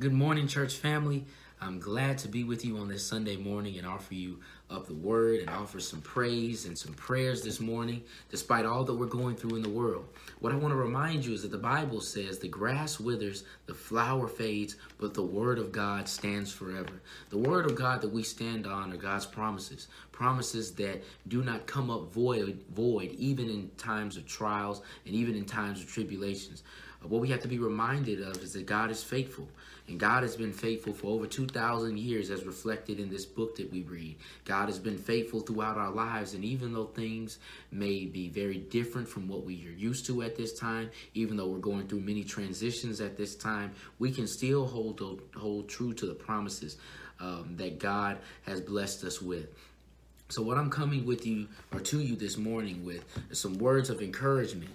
Good morning, church family. I'm glad to be with you on this Sunday morning and offer you up the word and offer some praise and some prayers this morning, despite all that we're going through in the world. What I want to remind you is that the Bible says the grass withers, the flower fades, but the word of God stands forever. The word of God that we stand on are God's promises, promises that do not come up void, void even in times of trials and even in times of tribulations. What we have to be reminded of is that God is faithful. And God has been faithful for over 2,000 years, as reflected in this book that we read. God has been faithful throughout our lives. And even though things may be very different from what we are used to at this time, even though we're going through many transitions at this time, we can still hold, hold true to the promises um, that God has blessed us with. So, what I'm coming with you or to you this morning with is some words of encouragement.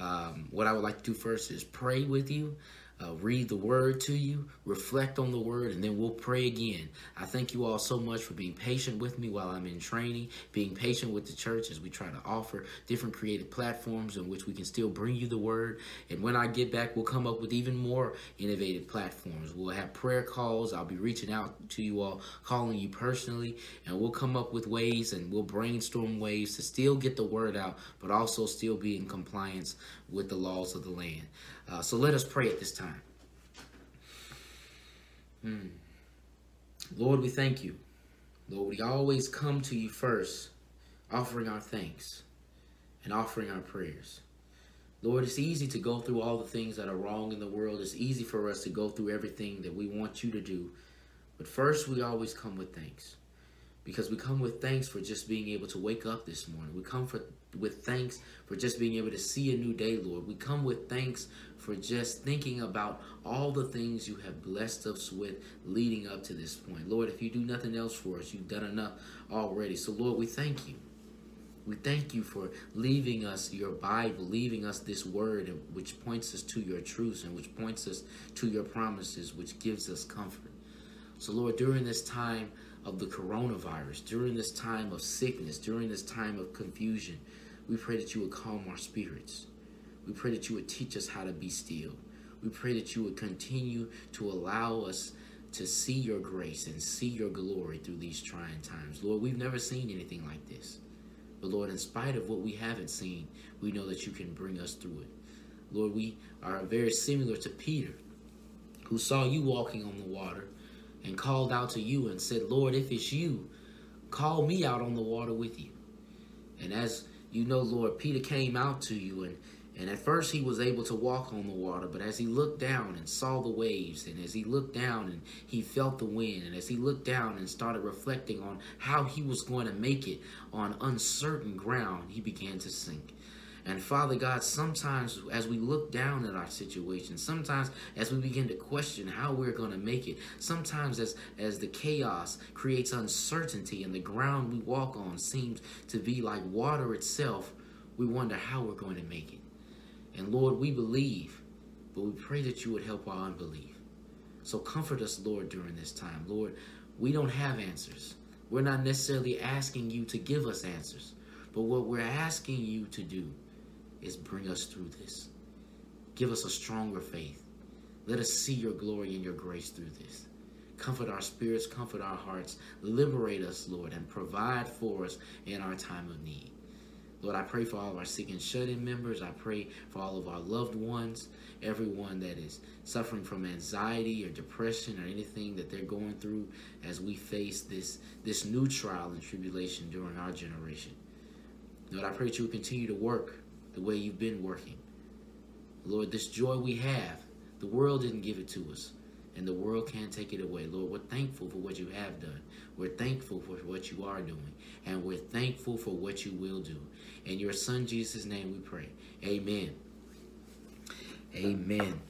Um, what I would like to do first is pray with you uh, read the word to you, reflect on the word, and then we'll pray again. I thank you all so much for being patient with me while I'm in training, being patient with the church as we try to offer different creative platforms in which we can still bring you the word. And when I get back, we'll come up with even more innovative platforms. We'll have prayer calls. I'll be reaching out to you all, calling you personally, and we'll come up with ways and we'll brainstorm ways to still get the word out, but also still be in compliance with the laws of the land. Uh, so let us pray at this time. Hmm. Lord, we thank you. Lord, we always come to you first, offering our thanks and offering our prayers. Lord, it's easy to go through all the things that are wrong in the world. It's easy for us to go through everything that we want you to do. But first, we always come with thanks because we come with thanks for just being able to wake up this morning. We come for, with thanks for just being able to see a new day, Lord. We come with thanks for just thinking about all the things you have blessed us with leading up to this point. Lord, if you do nothing else for us, you've done enough already. So, Lord, we thank you. We thank you for leaving us your Bible, leaving us this word which points us to your truths and which points us to your promises, which gives us comfort. So, Lord, during this time of the coronavirus, during this time of sickness, during this time of confusion, we pray that you would calm our spirits. We pray that you would teach us how to be still. We pray that you would continue to allow us to see your grace and see your glory through these trying times. Lord, we've never seen anything like this. But Lord, in spite of what we haven't seen, we know that you can bring us through it. Lord, we are very similar to Peter, who saw you walking on the water and called out to you and said, Lord, if it's you, call me out on the water with you. And as you know, Lord, Peter came out to you and and at first he was able to walk on the water, but as he looked down and saw the waves, and as he looked down and he felt the wind, and as he looked down and started reflecting on how he was going to make it on uncertain ground, he began to sink. And Father God, sometimes as we look down at our situation, sometimes as we begin to question how we're going to make it, sometimes as, as the chaos creates uncertainty and the ground we walk on seems to be like water itself, we wonder how we're going to make it. And Lord, we believe, but we pray that you would help our unbelief. So comfort us, Lord, during this time. Lord, we don't have answers. We're not necessarily asking you to give us answers, but what we're asking you to do is bring us through this. Give us a stronger faith. Let us see your glory and your grace through this. Comfort our spirits, comfort our hearts, liberate us, Lord, and provide for us in our time of need. Lord, I pray for all of our sick and shut in members. I pray for all of our loved ones, everyone that is suffering from anxiety or depression or anything that they're going through as we face this, this new trial and tribulation during our generation. Lord, I pray that you will continue to work the way you've been working. Lord, this joy we have, the world didn't give it to us, and the world can't take it away. Lord, we're thankful for what you have done. We're thankful for what you are doing, and we're thankful for what you will do. In your Son Jesus' name we pray. Amen. Amen.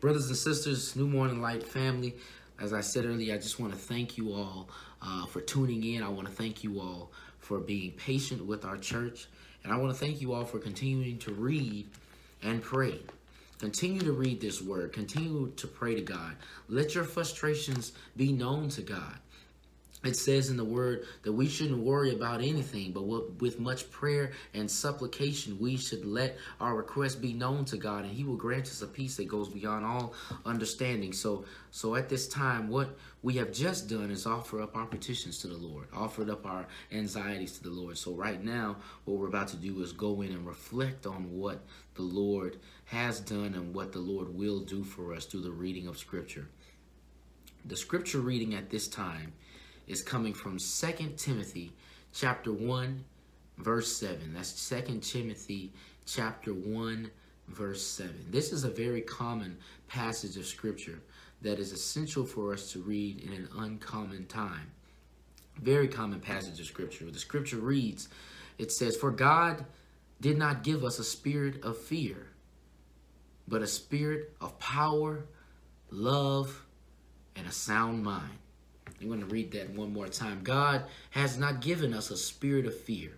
Brothers and sisters, New Morning Light family, as I said earlier, I just want to thank you all uh, for tuning in. I want to thank you all for being patient with our church. And I want to thank you all for continuing to read and pray. Continue to read this word. Continue to pray to God. Let your frustrations be known to God. It says in the word that we shouldn't worry about anything, but with much prayer and supplication, we should let our requests be known to God, and He will grant us a peace that goes beyond all understanding. So, so at this time, what we have just done is offer up our petitions to the Lord, offered up our anxieties to the Lord. So right now, what we're about to do is go in and reflect on what the Lord has done and what the Lord will do for us through the reading of Scripture. The Scripture reading at this time is coming from Second Timothy chapter 1 verse 7. That's Second Timothy chapter 1 verse 7. This is a very common passage of scripture that is essential for us to read in an uncommon time. Very common passage of scripture. The scripture reads, it says, For God did not give us a spirit of fear, but a spirit of power, love, and a sound mind. I'm going to read that one more time. God has not given us a spirit of fear,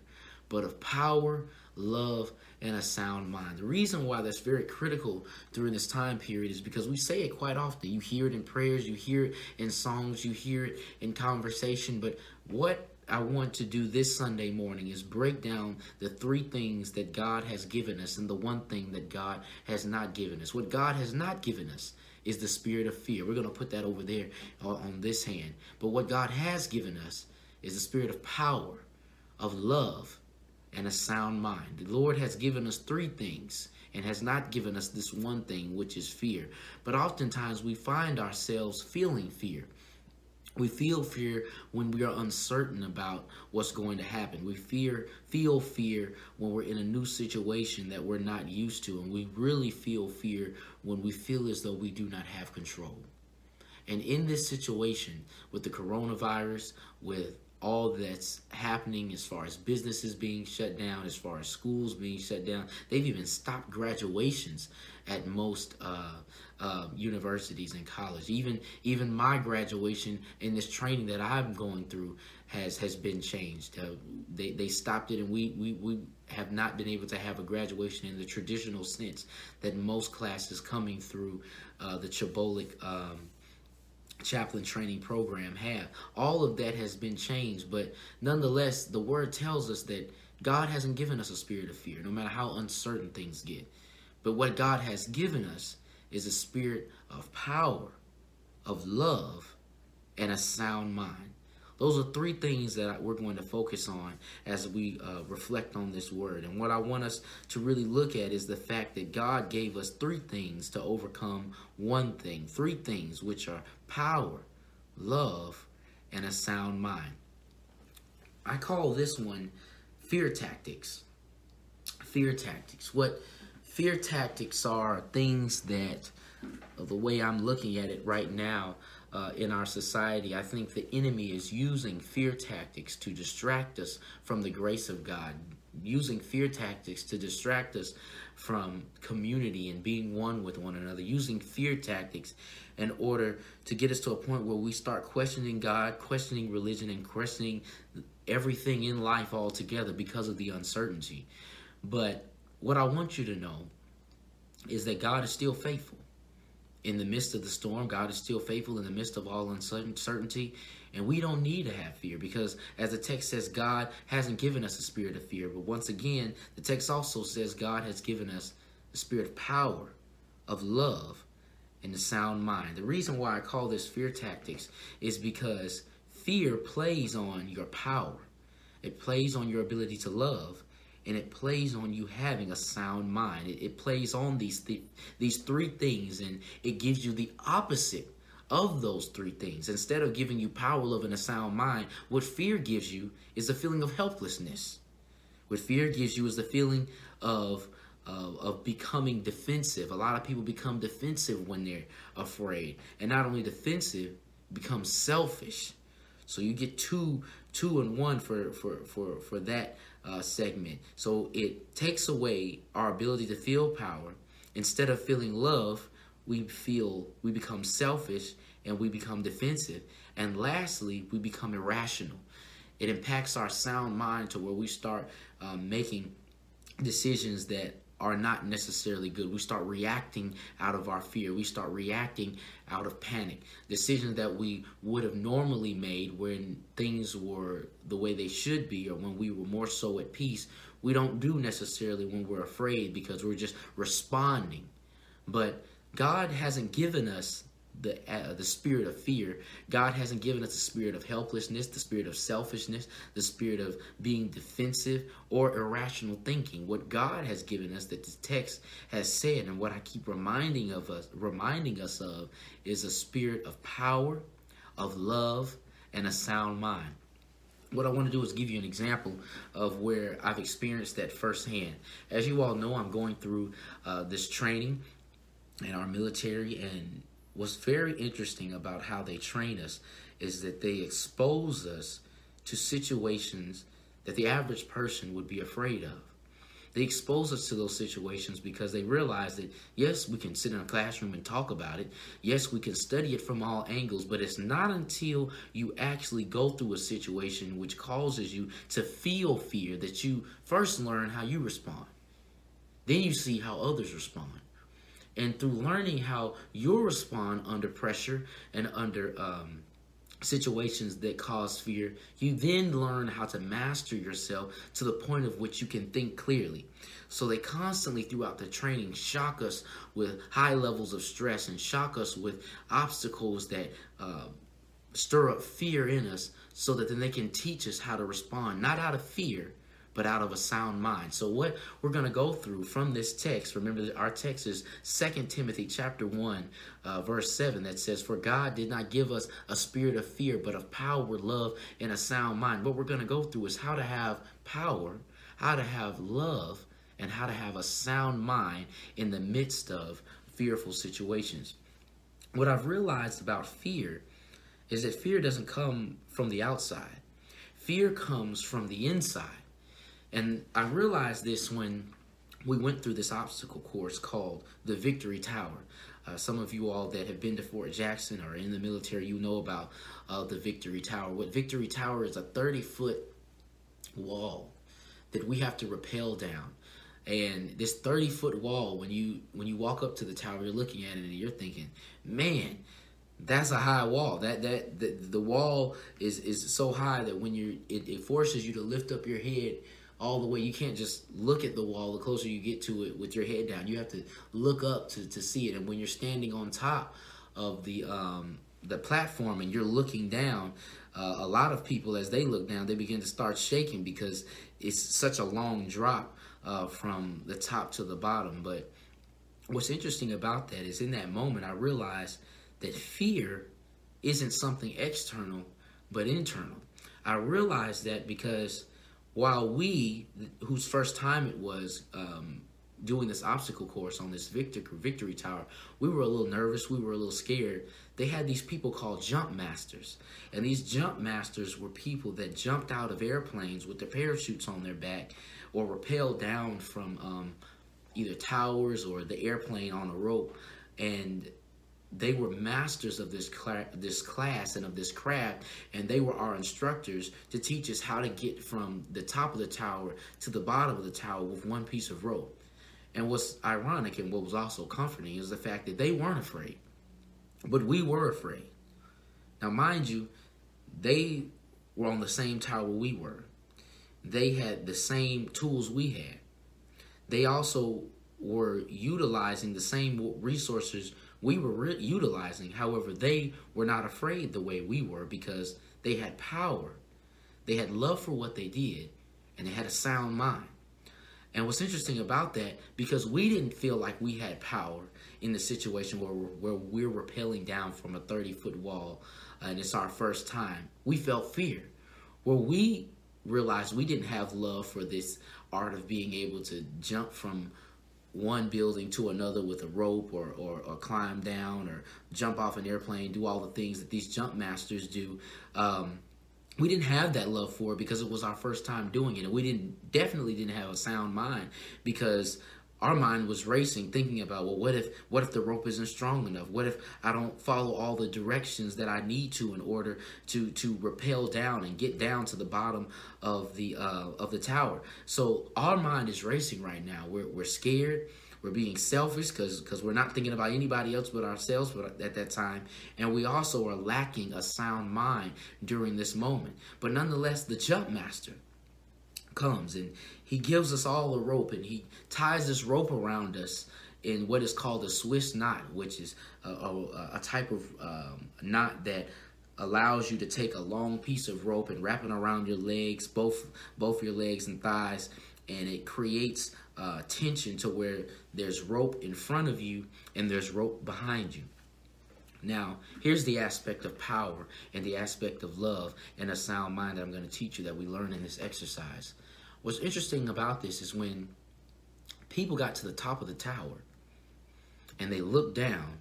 but of power, love, and a sound mind. The reason why that's very critical during this time period is because we say it quite often. You hear it in prayers, you hear it in songs, you hear it in conversation. But what I want to do this Sunday morning is break down the three things that God has given us and the one thing that God has not given us. What God has not given us is the spirit of fear. We're going to put that over there uh, on this hand. But what God has given us is the spirit of power, of love, and a sound mind. The Lord has given us three things and has not given us this one thing, which is fear. But oftentimes we find ourselves feeling fear. We feel fear when we are uncertain about what's going to happen. We fear feel fear when we're in a new situation that we're not used to and we really feel fear when we feel as though we do not have control. And in this situation with the coronavirus, with all that's happening as far as businesses being shut down, as far as schools being shut down. They've even stopped graduations at most uh, uh, universities and college. Even even my graduation in this training that I'm going through has has been changed. Uh, they they stopped it, and we we we have not been able to have a graduation in the traditional sense that most classes coming through uh, the CHBOLC. Um, chaplain training program have. All of that has been changed, but nonetheless, the word tells us that God hasn't given us a spirit of fear, no matter how uncertain things get. But what God has given us is a spirit of power, of love, and a sound mind. Those are three things that we're going to focus on as we uh, reflect on this word. And what I want us to really look at is the fact that God gave us three things to overcome one thing. Three things, which are power, love, and a sound mind. I call this one fear tactics. Fear tactics. What fear tactics are things that, the way I'm looking at it right now, uh, in our society. I think the enemy is using fear tactics to distract us from the grace of God, using fear tactics to distract us from community and being one with one another, using fear tactics in order to get us to a point where we start questioning God, questioning religion, and questioning everything in life altogether because of the uncertainty. But what I want you to know is that God is still faithful in the midst of the storm, God is still faithful in the midst of all uncertainty. And we don't need to have fear because, as the text says, God hasn't given us a spirit of fear. But once again, the text also says God has given us the spirit of power, of love, and a sound mind. The reason why I call this fear tactics is because fear plays on your power, it plays on your ability to love, and it plays on you having a sound mind. It, it plays on these th- these three things, and it gives you the opposite of those three things. Instead of giving you power, love, and a sound mind, what fear gives you is a feeling of helplessness. What fear gives you is the feeling of of, of becoming defensive. A lot of people become defensive when they're afraid, and not only defensive, become selfish. So you get two two and one for for for for that uh, segment. So it takes away our ability to feel power. Instead of feeling love, we feel we become selfish and we become defensive. And lastly, we become irrational. It impacts our sound mind to where we start um, making decisions that are not necessarily good. We start reacting out of our fear. We start reacting out of panic. Decisions that we would have normally made when things were the way they should be or when we were more so at peace, we don't do necessarily when we're afraid because we're just responding. But God hasn't given us the uh, the spirit of fear. God hasn't given us the spirit of helplessness, the spirit of selfishness, the spirit of being defensive or irrational thinking. What God has given us that the text has said and what I keep reminding of us reminding us of is a spirit of power, of love and a sound mind. What I want to do is give you an example of where I've experienced that firsthand. As you all know, I'm going through uh, this training in our military and what's very interesting about how they train us is that they expose us to situations that the average person would be afraid of. They expose us to those situations because they realize that, yes, we can sit in a classroom and talk about it. Yes, we can study it from all angles, but it's not until you actually go through a situation which causes you to feel fear that you first learn how you respond. Then you see how others respond. And through learning how you'll respond under pressure and under um, situations that cause fear, you then learn how to master yourself to the point of which you can think clearly. So they constantly throughout the training shock us with high levels of stress and shock us with obstacles that uh, stir up fear in us so that then they can teach us how to respond, not out of fear, but out of a sound mind. So what we're going to go through from this text, remember our text is 2 Timothy chapter 1, uh, verse 7 that says, For God did not give us a spirit of fear, but of power, love, and a sound mind. What we're going to go through is how to have power, how to have love, and how to have a sound mind in the midst of fearful situations. What I've realized about fear is that fear doesn't come from the outside. Fear comes from the inside. And I realized this when we went through this obstacle course called the Victory Tower. Uh, some of you all that have been to Fort Jackson or in the military, you know about uh, the Victory Tower. What Victory Tower is a 30 foot wall that we have to rappel down. And this 30 foot wall, when you when you walk up to the tower, you're looking at it and you're thinking, man, that's a high wall. That that the, the wall is is so high that when you it, it forces you to lift up your head all the way. You can't just look at the wall the closer you get to it with your head down. You have to look up to, to see it. And when you're standing on top of the um, the platform and you're looking down, uh, a lot of people as they look down, they begin to start shaking because it's such a long drop uh, from the top to the bottom. But what's interesting about that is in that moment, I realized that fear isn't something external, but internal. I realized that because while we, whose first time it was um, doing this obstacle course on this victory, victory tower, we were a little nervous, we were a little scared. They had these people called jump masters. And these jump masters were people that jumped out of airplanes with their parachutes on their back or rappelled down from um, either towers or the airplane on a rope. And they were masters of this this class and of this craft and they were our instructors to teach us how to get from the top of the tower to the bottom of the tower with one piece of rope. And what's ironic and what was also comforting is the fact that they weren't afraid but we were afraid. Now mind you they were on the same tower we were. They had the same tools we had. They also were utilizing the same resources we were re- utilizing. However, they were not afraid the way we were because they had power. They had love for what they did, and they had a sound mind. And what's interesting about that, because we didn't feel like we had power in the situation where we're, where we're rappelling down from a 30 foot wall, uh, and it's our first time, we felt fear. Where we realized we didn't have love for this art of being able to jump from one building to another with a rope or, or, or, climb down or jump off an airplane, do all the things that these jump masters do. Um, we didn't have that love for it because it was our first time doing it. And we didn't definitely didn't have a sound mind because our mind was racing thinking about well what if what if the rope isn't strong enough? What if i don't follow all the directions that i need to in order to to rappel down and get down to the bottom of the uh, of the tower? So our mind is racing right now. We're, we're scared. We're being selfish because because we're not thinking about anybody else but ourselves at that time. And we also are lacking a sound mind during this moment. But nonetheless the jump master comes and he gives us all a rope and he ties this rope around us in what is called a Swiss knot, which is a, a, a type of um, knot that allows you to take a long piece of rope and wrap it around your legs, both both your legs and thighs, and it creates uh, tension to where there's rope in front of you and there's rope behind you. Now, here's the aspect of power and the aspect of love and a sound mind that I'm going to teach you that we learn in this exercise. What's interesting about this is when people got to the top of the tower and they looked down,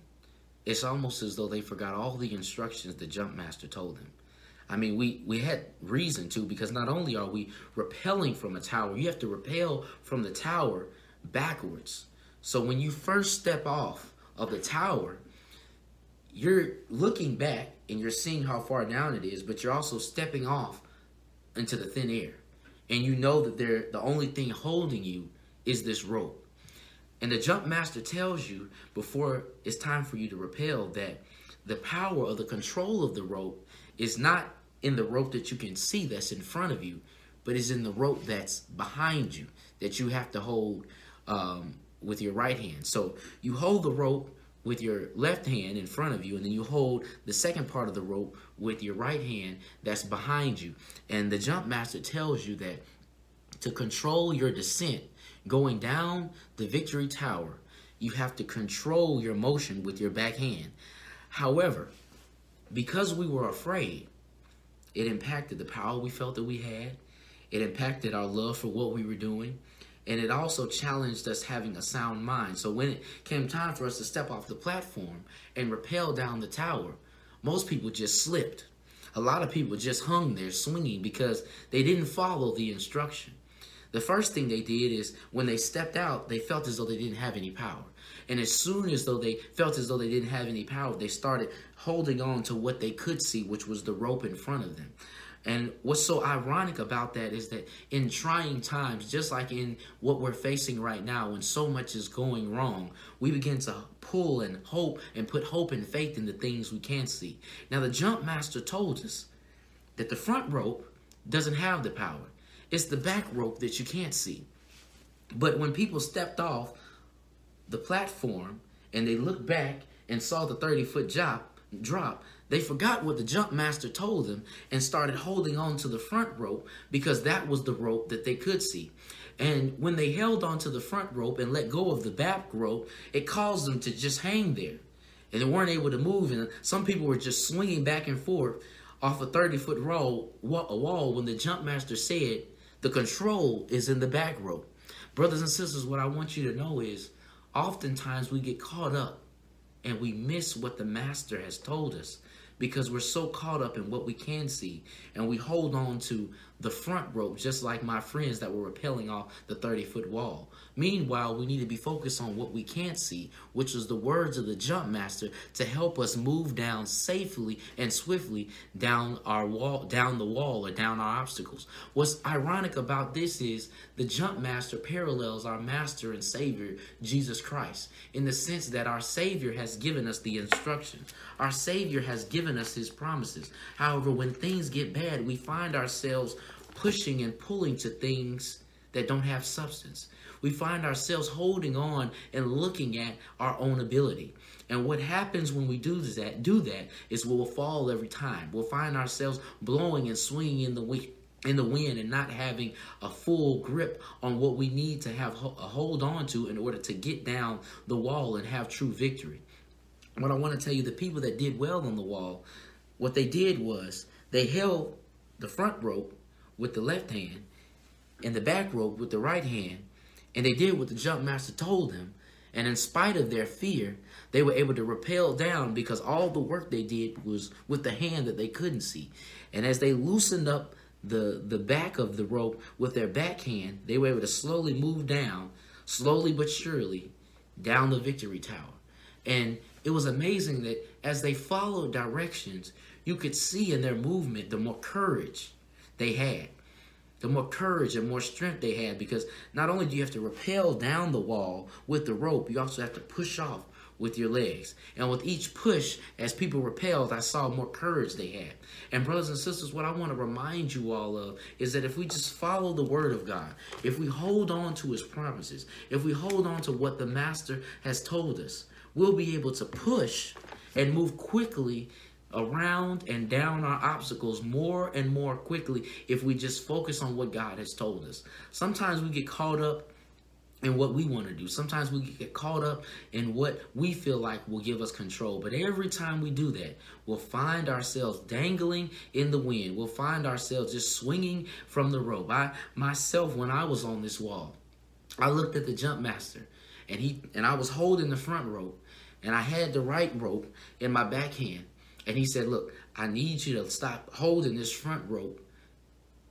it's almost as though they forgot all the instructions the jump master told them. I mean, we, we had reason to because not only are we repelling from a tower, you have to repel from the tower backwards. So when you first step off of the tower, you're looking back and you're seeing how far down it is, but you're also stepping off into the thin air and you know that they're the only thing holding you is this rope. And the jump master tells you before it's time for you to rappel that the power or the control of the rope is not in the rope that you can see that's in front of you, but is in the rope that's behind you that you have to hold um, with your right hand. So you hold the rope with your left hand in front of you, and then you hold the second part of the rope with your right hand that's behind you. And the jump master tells you that to control your descent going down the victory tower, you have to control your motion with your back hand. However, because we were afraid, it impacted the power we felt that we had. It impacted our love for what we were doing and it also challenged us having a sound mind. So when it came time for us to step off the platform and rappel down the tower, most people just slipped. A lot of people just hung there swinging because they didn't follow the instruction. The first thing they did is when they stepped out, they felt as though they didn't have any power. And as soon as though they felt as though they didn't have any power, they started holding on to what they could see, which was the rope in front of them. And what's so ironic about that is that in trying times, just like in what we're facing right now, when so much is going wrong, we begin to pull and hope and put hope and faith in the things we can't see. Now, the jump master told us that the front rope doesn't have the power, it's the back rope that you can't see. But when people stepped off the platform and they looked back and saw the 30 foot drop, drop, they forgot what the jump master told them and started holding on to the front rope because that was the rope that they could see. And when they held on to the front rope and let go of the back rope, it caused them to just hang there. And they weren't able to move. And some people were just swinging back and forth off a 30 foot wall, wall when the jump master said, the control is in the back rope. Brothers and sisters, what I want you to know is oftentimes we get caught up and we miss what the master has told us because we're so caught up in what we can see and we hold on to the front rope just like my friends that were rappelling off the 30 foot wall. Meanwhile, we need to be focused on what we can't see, which was the words of the jump master to help us move down safely and swiftly down our wall, down the wall or down our obstacles. What's ironic about this is the jump master parallels our master and savior, Jesus Christ, in the sense that our savior has given us the instruction. Our savior has given us his promises. However, when things get bad, we find ourselves pushing and pulling to things that don't have substance. We find ourselves holding on and looking at our own ability. And what happens when we do that, do that is we'll fall every time. We'll find ourselves blowing and swinging in the wind in the wind and not having a full grip on what we need to have a hold on to in order to get down the wall and have true victory. What I want to tell you, the people that did well on the wall, what they did was they held the front rope with the left hand and the back rope with the right hand. And they did what the jump master told them. And in spite of their fear, they were able to rappel down because all the work they did was with the hand that they couldn't see. And as they loosened up the, the back of the rope with their backhand, they were able to slowly move down slowly but surely down the victory tower. And it was amazing that as they followed directions, you could see in their movement the more courage they had, the more courage and more strength they had. Because not only do you have to rappel down the wall with the rope, you also have to push off with your legs. And with each push, as people repelled, I saw more courage they had. And brothers and sisters, what I want to remind you all of is that if we just follow the word of God, if we hold on to his promises, if we hold on to what the master has told us, we'll be able to push and move quickly around and down our obstacles more and more quickly if we just focus on what God has told us. Sometimes we get caught up in what we want to do. Sometimes we get caught up in what we feel like will give us control. But every time we do that, we'll find ourselves dangling in the wind. We'll find ourselves just swinging from the rope. I myself, when I was on this wall, I looked at the jump master, and he and I was holding the front rope, and I had the right rope in my backhand, and he said, "Look, I need you to stop holding this front rope."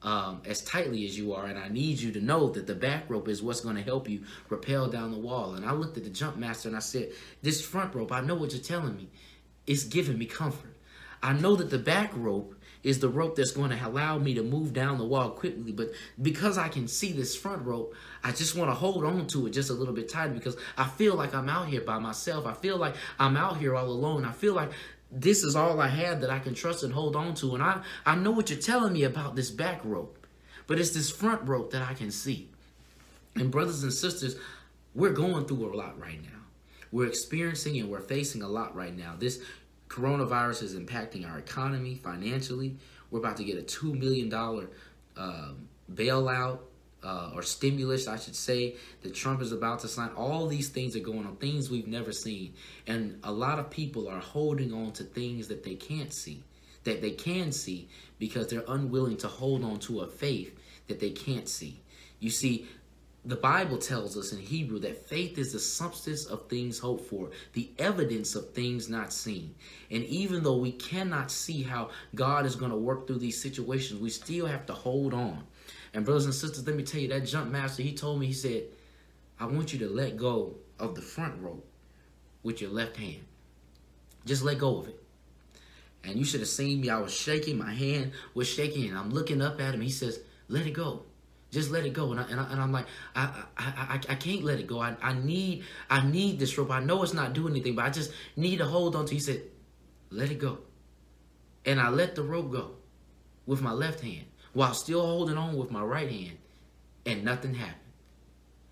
um, as tightly as you are, and I need you to know that the back rope is what's going to help you rappel down the wall. And I looked at the jump master and I said, This front rope, I know what you're telling me. It's giving me comfort. I know that the back rope is the rope that's going to allow me to move down the wall quickly. But because I can see this front rope, I just want to hold on to it just a little bit tighter because I feel like I'm out here by myself. I feel like I'm out here all alone. I feel like this is all I have that I can trust and hold on to. And I, I know what you're telling me about this back rope, but it's this front rope that I can see. And brothers and sisters, we're going through a lot right now. We're experiencing and we're facing a lot right now. This coronavirus is impacting our economy financially. We're about to get a $2 million uh, bailout uh, or stimulus, I should say, that Trump is about to sign. All these things are going on, things we've never seen. And a lot of people are holding on to things that they can't see, that they can see, because they're unwilling to hold on to a faith that they can't see. You see, the Bible tells us in Hebrew that faith is the substance of things hoped for, the evidence of things not seen. And even though we cannot see how God is going to work through these situations, we still have to hold on. And brothers and sisters, let me tell you, that jump master, he told me, he said, I want you to let go of the front rope with your left hand. Just let go of it. And you should have seen me. I was shaking. My hand was shaking. And I'm looking up at him. He says, let it go. Just let it go. And, I, and, I, am like, I, I, I, I can't let it go. I, I need I need this rope. I know it's not doing anything, but I just need to hold on to He said, let it go. And I let the rope go with my left hand while still holding on with my right hand, and nothing happened.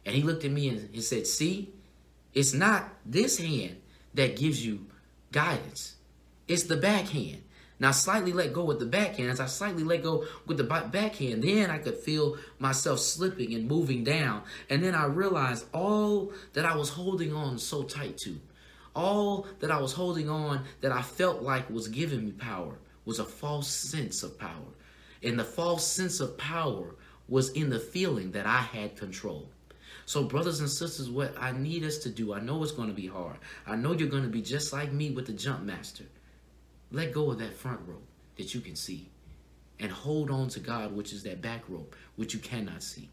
And he looked at me and he said, See, it's not this hand that gives you guidance, it's the backhand. Now, slightly let go with the backhand. As I slightly let go with the backhand, then I could feel myself slipping and moving down. And then I realized all that I was holding on so tight to, all that I was holding on that I felt like was giving me power, was a false sense of power. And the false sense of power was in the feeling that I had control. So, brothers and sisters, what I need us to do, I know it's going to be hard. I know you're going to be just like me with the jump master. Let go of that front rope that you can see and hold on to God, which is that back rope, which you cannot see.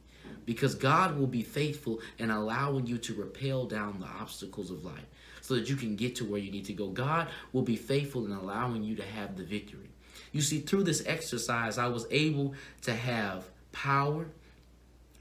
Because God will be faithful in allowing you to repel down the obstacles of life so that you can get to where you need to go. God will be faithful in allowing you to have the victory. You see, through this exercise, I was able to have power.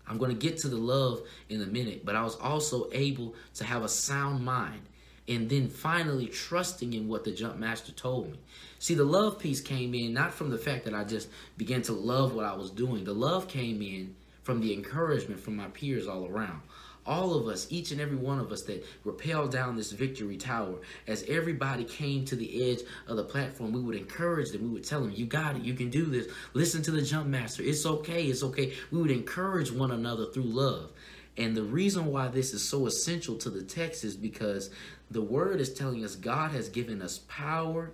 I'm going to get to the love in a minute, but I was also able to have a sound mind and then finally trusting in what the jump master told me. See, the love piece came in not from the fact that I just began to love what I was doing. The love came in from the encouragement from my peers all around all of us, each and every one of us that rappelled down this victory tower, as everybody came to the edge of the platform, we would encourage them. We would tell them, You got it. You can do this. Listen to the jump master. It's okay. It's okay. We would encourage one another through love. And the reason why this is so essential to the text is because the word is telling us God has given us power,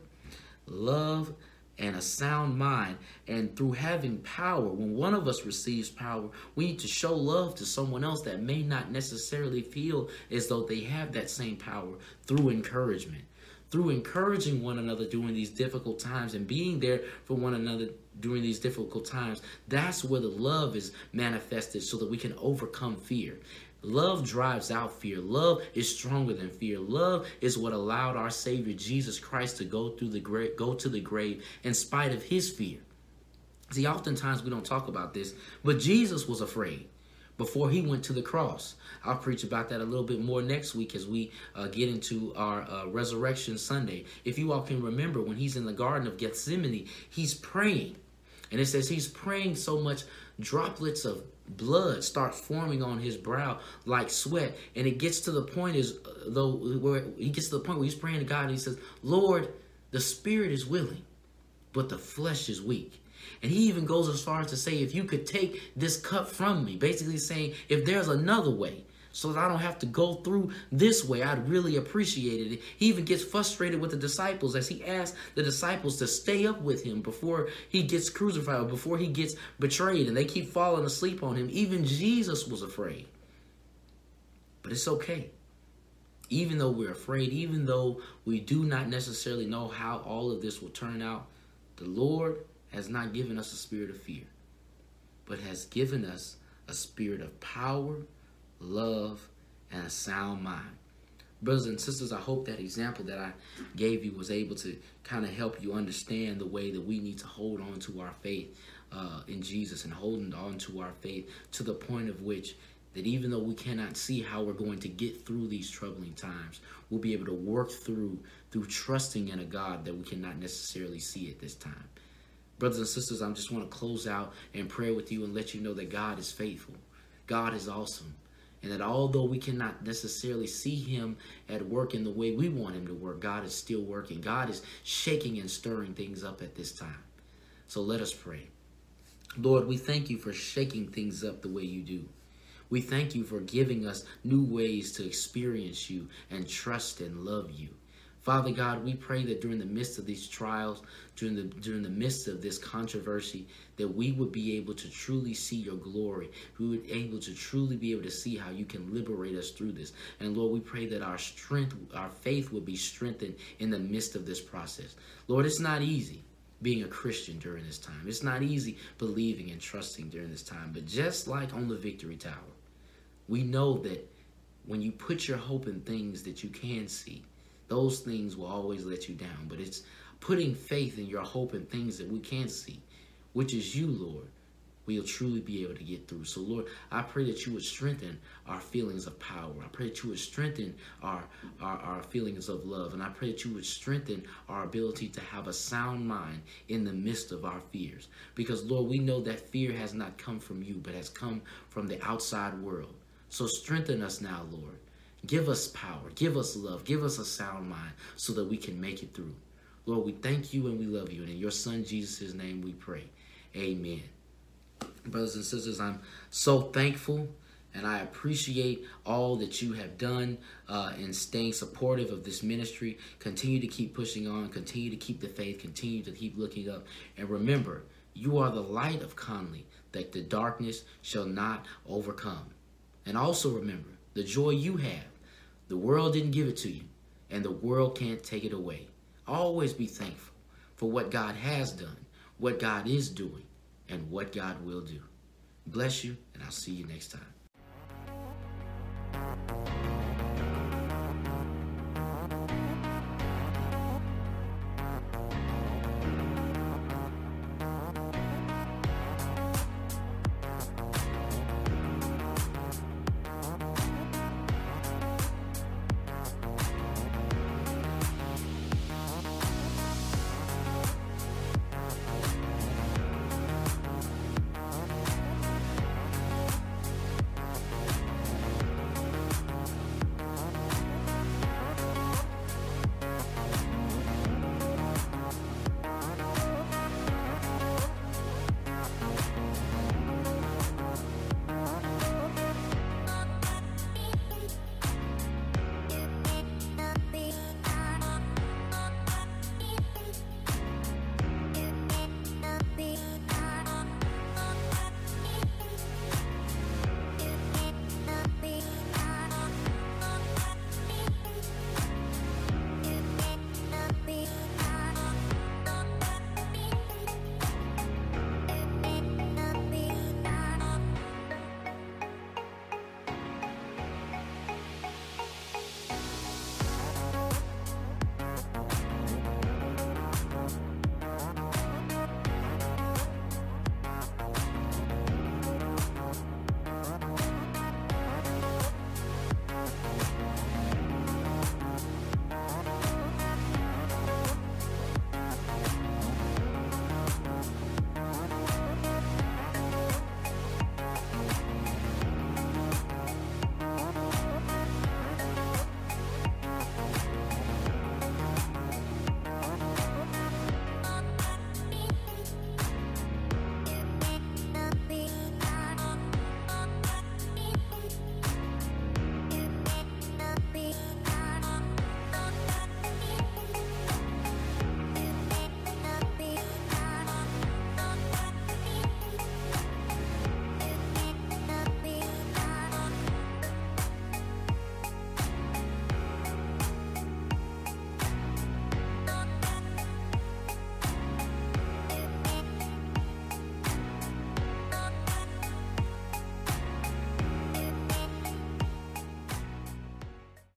love, and a sound mind. And through having power, when one of us receives power, we need to show love to someone else that may not necessarily feel as though they have that same power through encouragement. Through encouraging one another during these difficult times and being there for one another during these difficult times, that's where the love is manifested so that we can overcome fear. Love drives out fear. Love is stronger than fear. Love is what allowed our Savior Jesus Christ to go through the grave, go to the grave in spite of his fear. See, oftentimes we don't talk about this, but Jesus was afraid before he went to the cross. I'll preach about that a little bit more next week as we uh, get into our uh, Resurrection Sunday. If you all can remember, when he's in the Garden of Gethsemane, he's praying. And it says he's praying so much droplets of blood start forming on his brow like sweat. And it gets to the point is uh, though where he gets to the point where he's praying to God and he says, Lord, the spirit is willing, but the flesh is weak. And he even goes as far as to say, if you could take this cup from me, basically saying, if there's another way, so that I don't have to go through this way. I'd really appreciate it. He even gets frustrated with the disciples as he asks the disciples to stay up with him before he gets crucified, before he gets betrayed, and they keep falling asleep on him. Even Jesus was afraid. But it's okay. Even though we're afraid, even though we do not necessarily know how all of this will turn out, the Lord has not given us a spirit of fear, but has given us a spirit of power, love, and a sound mind. Brothers and sisters, I hope that example that I gave you was able to kind of help you understand the way that we need to hold on to our faith uh, in Jesus and holding on to our faith to the point of which that even though we cannot see how we're going to get through these troubling times, we'll be able to work through through trusting in a God that we cannot necessarily see at this time. Brothers and sisters, I just want to close out and pray with you and let you know that God is faithful. God is awesome. And that although we cannot necessarily see him at work in the way we want him to work, God is still working. God is shaking and stirring things up at this time. So let us pray. Lord, we thank you for shaking things up the way you do. We thank you for giving us new ways to experience you and trust and love you. Father God, we pray that during the midst of these trials, during the during the midst of this controversy, that we would be able to truly see your glory. We would able to truly be able to see how you can liberate us through this. And Lord, we pray that our strength, our faith would be strengthened in the midst of this process. Lord, it's not easy being a Christian during this time. It's not easy believing and trusting during this time. But just like on the victory tower, we know that when you put your hope in things that you can see, those things will always let you down. But it's putting faith in your hope in things that we can't see, which is you, Lord. We'll truly be able to get through. So, Lord, I pray that you would strengthen our feelings of power. I pray that you would strengthen our, our, our feelings of love. And I pray that you would strengthen our ability to have a sound mind in the midst of our fears. Because, Lord, we know that fear has not come from you, but has come from the outside world. So, strengthen us now, Lord. Give us power, give us love, give us a sound mind so that we can make it through. Lord, we thank you and we love you. And in your son Jesus' name we pray. Amen. Brothers and sisters, I'm so thankful and I appreciate all that you have done uh, in staying supportive of this ministry. Continue to keep pushing on, continue to keep the faith, continue to keep looking up. And remember, you are the light of Conley that the darkness shall not overcome. And also remember, the joy you have the world didn't give it to you, and the world can't take it away. Always be thankful for what God has done, what God is doing, and what God will do. Bless you, and I'll see you next time.